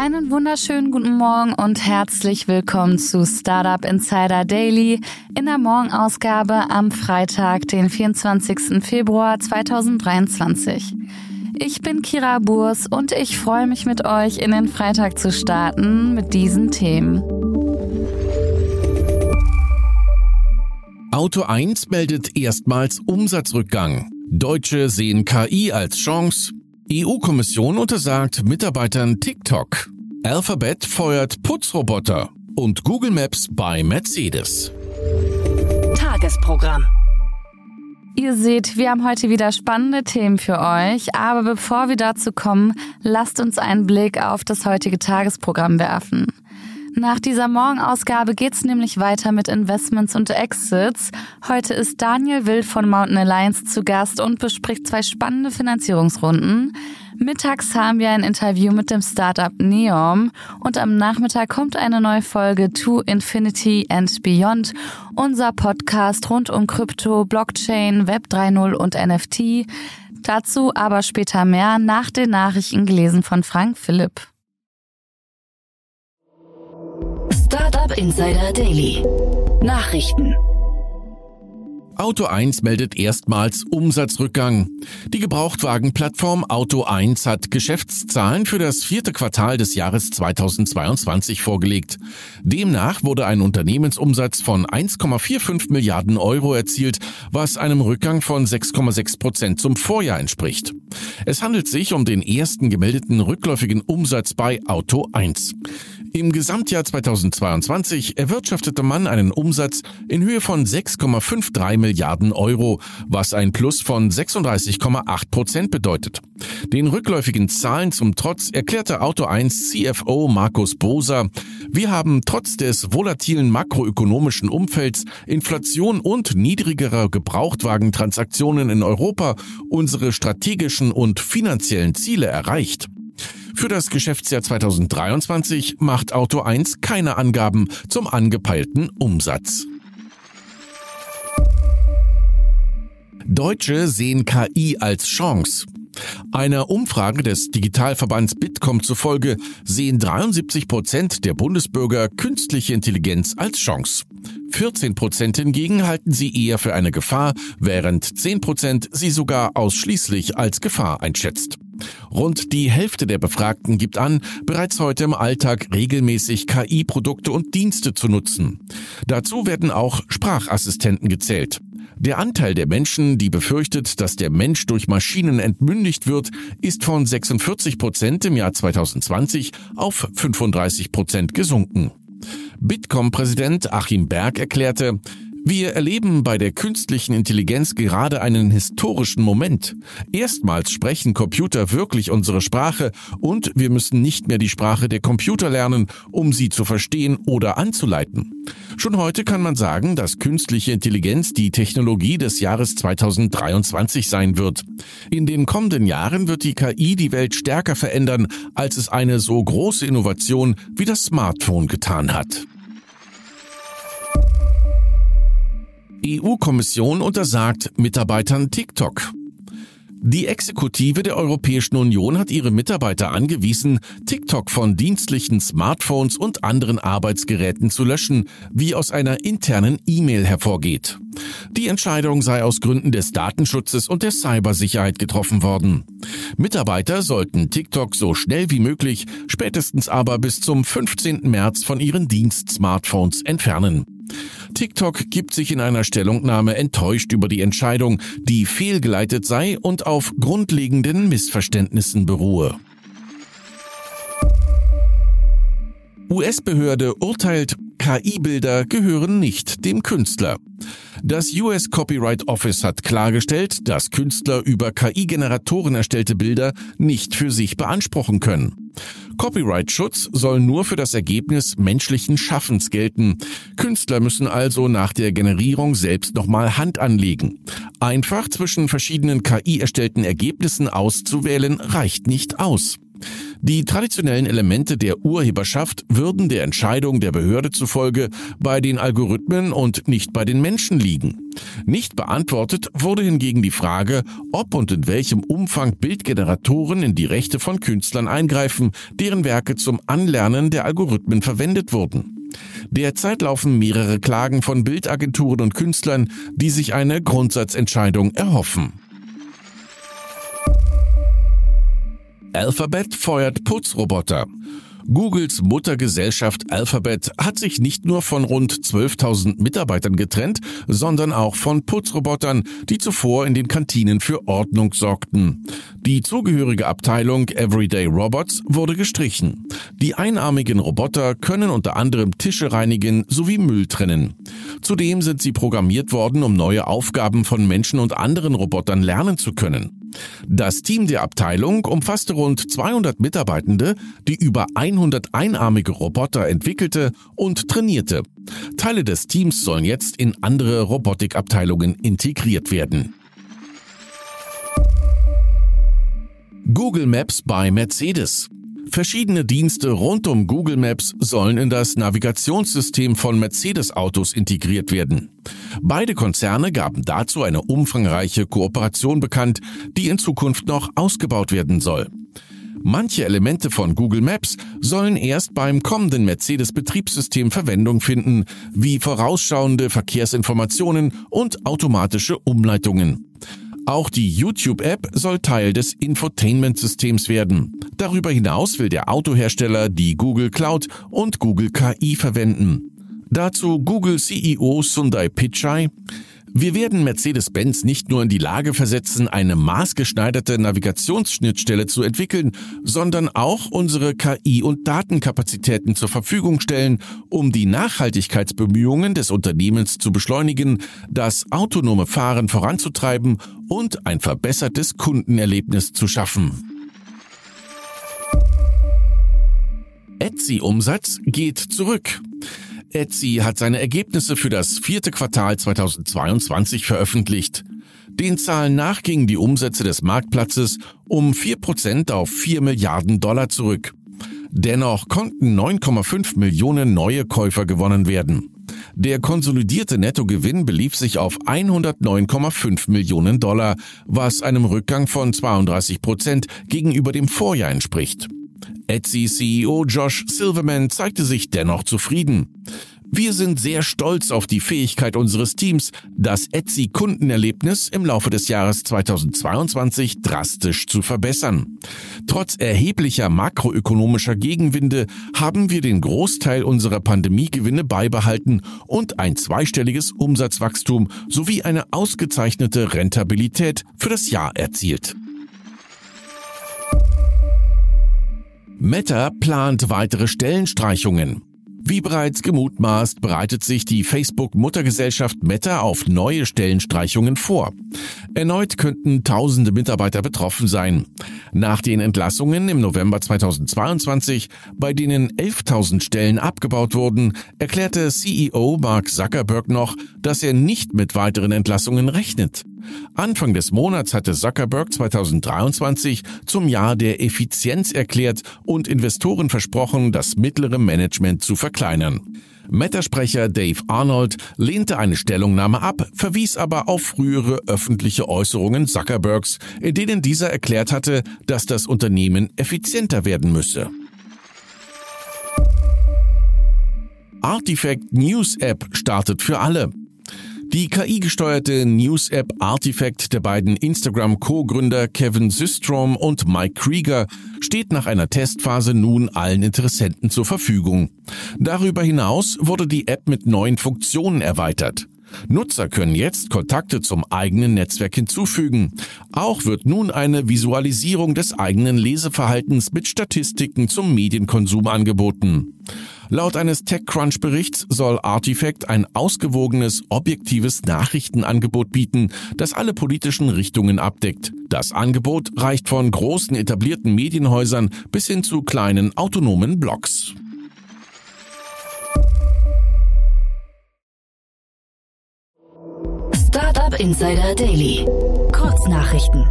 Einen wunderschönen guten Morgen und herzlich willkommen zu Startup Insider Daily in der Morgenausgabe am Freitag, den 24. Februar 2023. Ich bin Kira Burs und ich freue mich mit euch in den Freitag zu starten mit diesen Themen. Auto 1 meldet erstmals Umsatzrückgang. Deutsche sehen KI als Chance. EU-Kommission untersagt Mitarbeitern TikTok. Alphabet feuert Putzroboter und Google Maps bei Mercedes. Tagesprogramm. Ihr seht, wir haben heute wieder spannende Themen für euch, aber bevor wir dazu kommen, lasst uns einen Blick auf das heutige Tagesprogramm werfen. Nach dieser Morgenausgabe geht's nämlich weiter mit Investments und Exits. Heute ist Daniel Wild von Mountain Alliance zu Gast und bespricht zwei spannende Finanzierungsrunden. Mittags haben wir ein Interview mit dem Startup Neom und am Nachmittag kommt eine neue Folge To Infinity and Beyond, unser Podcast rund um Krypto, Blockchain, Web 3.0 und NFT. Dazu aber später mehr nach den Nachrichten gelesen von Frank Philipp. Startup Insider Daily. Nachrichten. Auto 1 meldet erstmals Umsatzrückgang. Die Gebrauchtwagenplattform Auto 1 hat Geschäftszahlen für das vierte Quartal des Jahres 2022 vorgelegt. Demnach wurde ein Unternehmensumsatz von 1,45 Milliarden Euro erzielt, was einem Rückgang von 6,6 Prozent zum Vorjahr entspricht. Es handelt sich um den ersten gemeldeten rückläufigen Umsatz bei Auto 1. Im Gesamtjahr 2022 erwirtschaftete man einen Umsatz in Höhe von 6,53 Milliarden Euro, was ein Plus von 36,8 Prozent bedeutet. Den rückläufigen Zahlen zum Trotz erklärte Auto 1 CFO Markus Boser, wir haben trotz des volatilen makroökonomischen Umfelds, Inflation und niedrigerer Gebrauchtwagentransaktionen in Europa unsere strategischen und finanziellen Ziele erreicht. Für das Geschäftsjahr 2023 macht Auto 1 keine Angaben zum angepeilten Umsatz. Deutsche sehen KI als Chance. Einer Umfrage des Digitalverbands Bitkom zufolge sehen 73 Prozent der Bundesbürger künstliche Intelligenz als Chance. 14 Prozent hingegen halten sie eher für eine Gefahr, während 10 Prozent sie sogar ausschließlich als Gefahr einschätzt. Rund die Hälfte der Befragten gibt an, bereits heute im Alltag regelmäßig KI-Produkte und Dienste zu nutzen. Dazu werden auch Sprachassistenten gezählt. Der Anteil der Menschen, die befürchtet, dass der Mensch durch Maschinen entmündigt wird, ist von 46 Prozent im Jahr 2020 auf 35 Prozent gesunken. Bitkom-Präsident Achim Berg erklärte, wir erleben bei der künstlichen Intelligenz gerade einen historischen Moment. Erstmals sprechen Computer wirklich unsere Sprache und wir müssen nicht mehr die Sprache der Computer lernen, um sie zu verstehen oder anzuleiten. Schon heute kann man sagen, dass künstliche Intelligenz die Technologie des Jahres 2023 sein wird. In den kommenden Jahren wird die KI die Welt stärker verändern, als es eine so große Innovation wie das Smartphone getan hat. EU-Kommission untersagt Mitarbeitern TikTok. Die Exekutive der Europäischen Union hat ihre Mitarbeiter angewiesen, TikTok von dienstlichen Smartphones und anderen Arbeitsgeräten zu löschen, wie aus einer internen E-Mail hervorgeht. Die Entscheidung sei aus Gründen des Datenschutzes und der Cybersicherheit getroffen worden. Mitarbeiter sollten TikTok so schnell wie möglich, spätestens aber bis zum 15. März von ihren Dienst-Smartphones entfernen. TikTok gibt sich in einer Stellungnahme enttäuscht über die Entscheidung, die fehlgeleitet sei und auf grundlegenden Missverständnissen beruhe. US-Behörde urteilt, KI-Bilder gehören nicht dem Künstler. Das US Copyright Office hat klargestellt, dass Künstler über KI-Generatoren erstellte Bilder nicht für sich beanspruchen können. Copyright-Schutz soll nur für das Ergebnis menschlichen Schaffens gelten. Künstler müssen also nach der Generierung selbst nochmal Hand anlegen. Einfach zwischen verschiedenen KI erstellten Ergebnissen auszuwählen reicht nicht aus. Die traditionellen Elemente der Urheberschaft würden der Entscheidung der Behörde zufolge bei den Algorithmen und nicht bei den Menschen liegen. Nicht beantwortet wurde hingegen die Frage, ob und in welchem Umfang Bildgeneratoren in die Rechte von Künstlern eingreifen, deren Werke zum Anlernen der Algorithmen verwendet wurden. Derzeit laufen mehrere Klagen von Bildagenturen und Künstlern, die sich eine Grundsatzentscheidung erhoffen. Alphabet feuert Putzroboter. Googles Muttergesellschaft Alphabet hat sich nicht nur von rund 12.000 Mitarbeitern getrennt, sondern auch von Putzrobotern, die zuvor in den Kantinen für Ordnung sorgten. Die zugehörige Abteilung Everyday Robots wurde gestrichen. Die einarmigen Roboter können unter anderem Tische reinigen sowie Müll trennen. Zudem sind sie programmiert worden, um neue Aufgaben von Menschen und anderen Robotern lernen zu können. Das Team der Abteilung umfasste rund 200 Mitarbeitende, die über 100 einarmige Roboter entwickelte und trainierte. Teile des Teams sollen jetzt in andere Robotikabteilungen integriert werden. Google Maps bei Mercedes. Verschiedene Dienste rund um Google Maps sollen in das Navigationssystem von Mercedes-Autos integriert werden. Beide Konzerne gaben dazu eine umfangreiche Kooperation bekannt, die in Zukunft noch ausgebaut werden soll. Manche Elemente von Google Maps sollen erst beim kommenden Mercedes-Betriebssystem Verwendung finden, wie vorausschauende Verkehrsinformationen und automatische Umleitungen. Auch die YouTube-App soll Teil des Infotainment-Systems werden. Darüber hinaus will der Autohersteller die Google Cloud und Google KI verwenden. Dazu Google CEO Sundar Pichai. Wir werden Mercedes-Benz nicht nur in die Lage versetzen, eine maßgeschneiderte Navigationsschnittstelle zu entwickeln, sondern auch unsere KI- und Datenkapazitäten zur Verfügung stellen, um die Nachhaltigkeitsbemühungen des Unternehmens zu beschleunigen, das autonome Fahren voranzutreiben und ein verbessertes Kundenerlebnis zu schaffen. Etsy-Umsatz geht zurück. Etsy hat seine Ergebnisse für das vierte Quartal 2022 veröffentlicht. Den Zahlen nach gingen die Umsätze des Marktplatzes um 4% auf 4 Milliarden Dollar zurück. Dennoch konnten 9,5 Millionen neue Käufer gewonnen werden. Der konsolidierte Nettogewinn belief sich auf 109,5 Millionen Dollar, was einem Rückgang von 32 Prozent gegenüber dem Vorjahr entspricht. Etsy-CEO Josh Silverman zeigte sich dennoch zufrieden. Wir sind sehr stolz auf die Fähigkeit unseres Teams, das Etsy-Kundenerlebnis im Laufe des Jahres 2022 drastisch zu verbessern. Trotz erheblicher makroökonomischer Gegenwinde haben wir den Großteil unserer Pandemiegewinne beibehalten und ein zweistelliges Umsatzwachstum sowie eine ausgezeichnete Rentabilität für das Jahr erzielt. Meta plant weitere Stellenstreichungen. Wie bereits gemutmaßt, bereitet sich die Facebook-Muttergesellschaft Meta auf neue Stellenstreichungen vor. Erneut könnten tausende Mitarbeiter betroffen sein. Nach den Entlassungen im November 2022, bei denen 11.000 Stellen abgebaut wurden, erklärte CEO Mark Zuckerberg noch, dass er nicht mit weiteren Entlassungen rechnet. Anfang des Monats hatte Zuckerberg 2023 zum Jahr der Effizienz erklärt und Investoren versprochen, das mittlere Management zu verkleinern. Meta-Sprecher Dave Arnold lehnte eine Stellungnahme ab, verwies aber auf frühere öffentliche Äußerungen Zuckerbergs, in denen dieser erklärt hatte, dass das Unternehmen effizienter werden müsse. Artifact News App startet für alle. Die KI-gesteuerte News-App Artifact der beiden Instagram-Co-Gründer Kevin Systrom und Mike Krieger steht nach einer Testphase nun allen Interessenten zur Verfügung. Darüber hinaus wurde die App mit neuen Funktionen erweitert. Nutzer können jetzt Kontakte zum eigenen Netzwerk hinzufügen. Auch wird nun eine Visualisierung des eigenen Leseverhaltens mit Statistiken zum Medienkonsum angeboten. Laut eines TechCrunch-Berichts soll Artifact ein ausgewogenes, objektives Nachrichtenangebot bieten, das alle politischen Richtungen abdeckt. Das Angebot reicht von großen etablierten Medienhäusern bis hin zu kleinen autonomen Blogs. Startup Insider Daily. Kurznachrichten.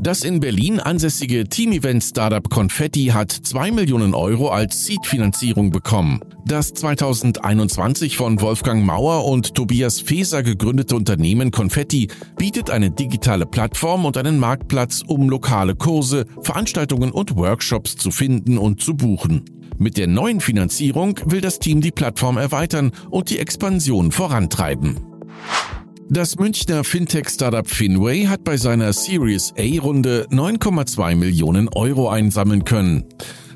Das in Berlin ansässige Team-Event-Startup Confetti hat 2 Millionen Euro als Seed-Finanzierung bekommen. Das 2021 von Wolfgang Mauer und Tobias Feser gegründete Unternehmen Confetti bietet eine digitale Plattform und einen Marktplatz, um lokale Kurse, Veranstaltungen und Workshops zu finden und zu buchen. Mit der neuen Finanzierung will das Team die Plattform erweitern und die Expansion vorantreiben. Das Münchner Fintech-Startup Finway hat bei seiner Series A-Runde 9,2 Millionen Euro einsammeln können.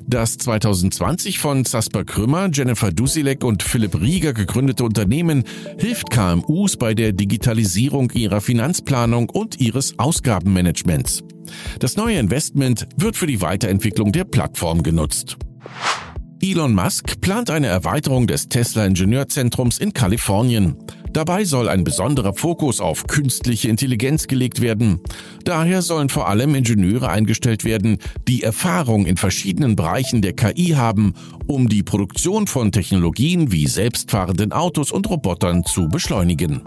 Das 2020 von Zasper Krümmer, Jennifer Dusilek und Philipp Rieger gegründete Unternehmen hilft KMUs bei der Digitalisierung ihrer Finanzplanung und ihres Ausgabenmanagements. Das neue Investment wird für die Weiterentwicklung der Plattform genutzt. Elon Musk plant eine Erweiterung des Tesla Ingenieurzentrums in Kalifornien. Dabei soll ein besonderer Fokus auf künstliche Intelligenz gelegt werden. Daher sollen vor allem Ingenieure eingestellt werden, die Erfahrung in verschiedenen Bereichen der KI haben, um die Produktion von Technologien wie selbstfahrenden Autos und Robotern zu beschleunigen.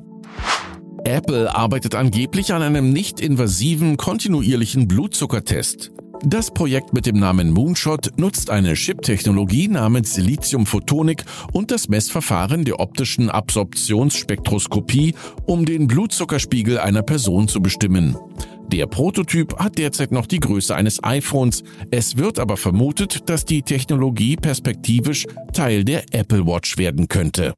Apple arbeitet angeblich an einem nicht invasiven kontinuierlichen Blutzuckertest. Das Projekt mit dem Namen Moonshot nutzt eine Chip-Technologie namens Siliziumphotonik und das Messverfahren der optischen Absorptionsspektroskopie, um den Blutzuckerspiegel einer Person zu bestimmen. Der Prototyp hat derzeit noch die Größe eines iPhones. Es wird aber vermutet, dass die Technologie perspektivisch Teil der Apple Watch werden könnte.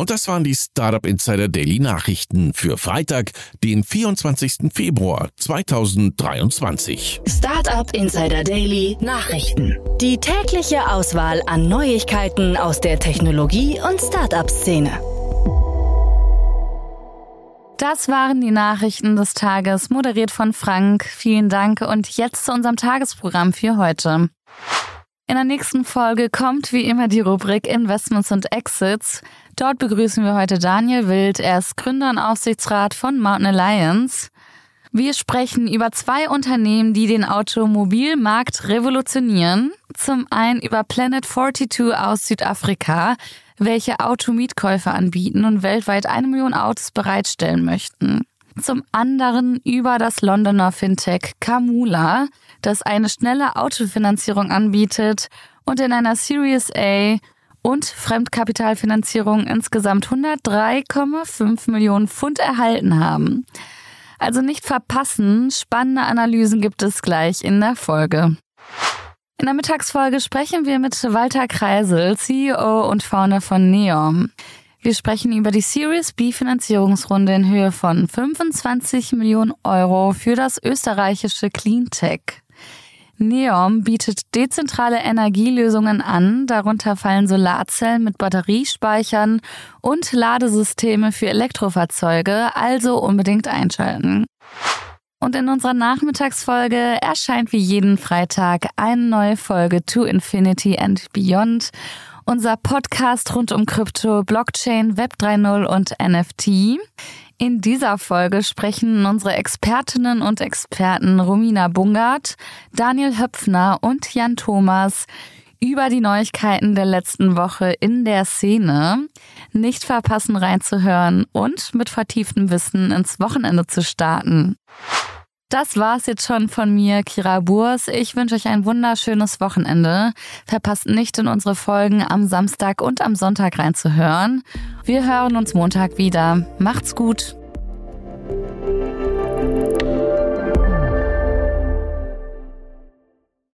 Und das waren die Startup Insider Daily Nachrichten für Freitag, den 24. Februar 2023. Startup Insider Daily Nachrichten. Die tägliche Auswahl an Neuigkeiten aus der Technologie- und Startup-Szene. Das waren die Nachrichten des Tages, moderiert von Frank. Vielen Dank und jetzt zu unserem Tagesprogramm für heute. In der nächsten Folge kommt wie immer die Rubrik Investments und Exits. Dort begrüßen wir heute Daniel Wild. Er ist Gründer und Aufsichtsrat von Mountain Alliance. Wir sprechen über zwei Unternehmen, die den Automobilmarkt revolutionieren. Zum einen über Planet 42 aus Südafrika, welche Automietkäufe anbieten und weltweit eine Million Autos bereitstellen möchten. Zum anderen über das Londoner Fintech Kamula, das eine schnelle Autofinanzierung anbietet und in einer Series A und Fremdkapitalfinanzierung insgesamt 103,5 Millionen Pfund erhalten haben. Also nicht verpassen, spannende Analysen gibt es gleich in der Folge. In der Mittagsfolge sprechen wir mit Walter Kreisel, CEO und Founder von Neom. Wir sprechen über die Series B Finanzierungsrunde in Höhe von 25 Millionen Euro für das österreichische Cleantech. Neom bietet dezentrale Energielösungen an, darunter fallen Solarzellen mit Batteriespeichern und Ladesysteme für Elektrofahrzeuge, also unbedingt einschalten. Und in unserer Nachmittagsfolge erscheint wie jeden Freitag eine neue Folge To Infinity and Beyond, unser Podcast rund um Krypto, Blockchain, Web 3.0 und NFT. In dieser Folge sprechen unsere Expertinnen und Experten Romina Bungart, Daniel Höpfner und Jan Thomas über die Neuigkeiten der letzten Woche in der Szene. Nicht verpassen reinzuhören und mit vertieftem Wissen ins Wochenende zu starten. Das war's jetzt schon von mir, Kira Burs. Ich wünsche euch ein wunderschönes Wochenende. Verpasst nicht in unsere Folgen am Samstag und am Sonntag reinzuhören. Wir hören uns Montag wieder. Macht's gut.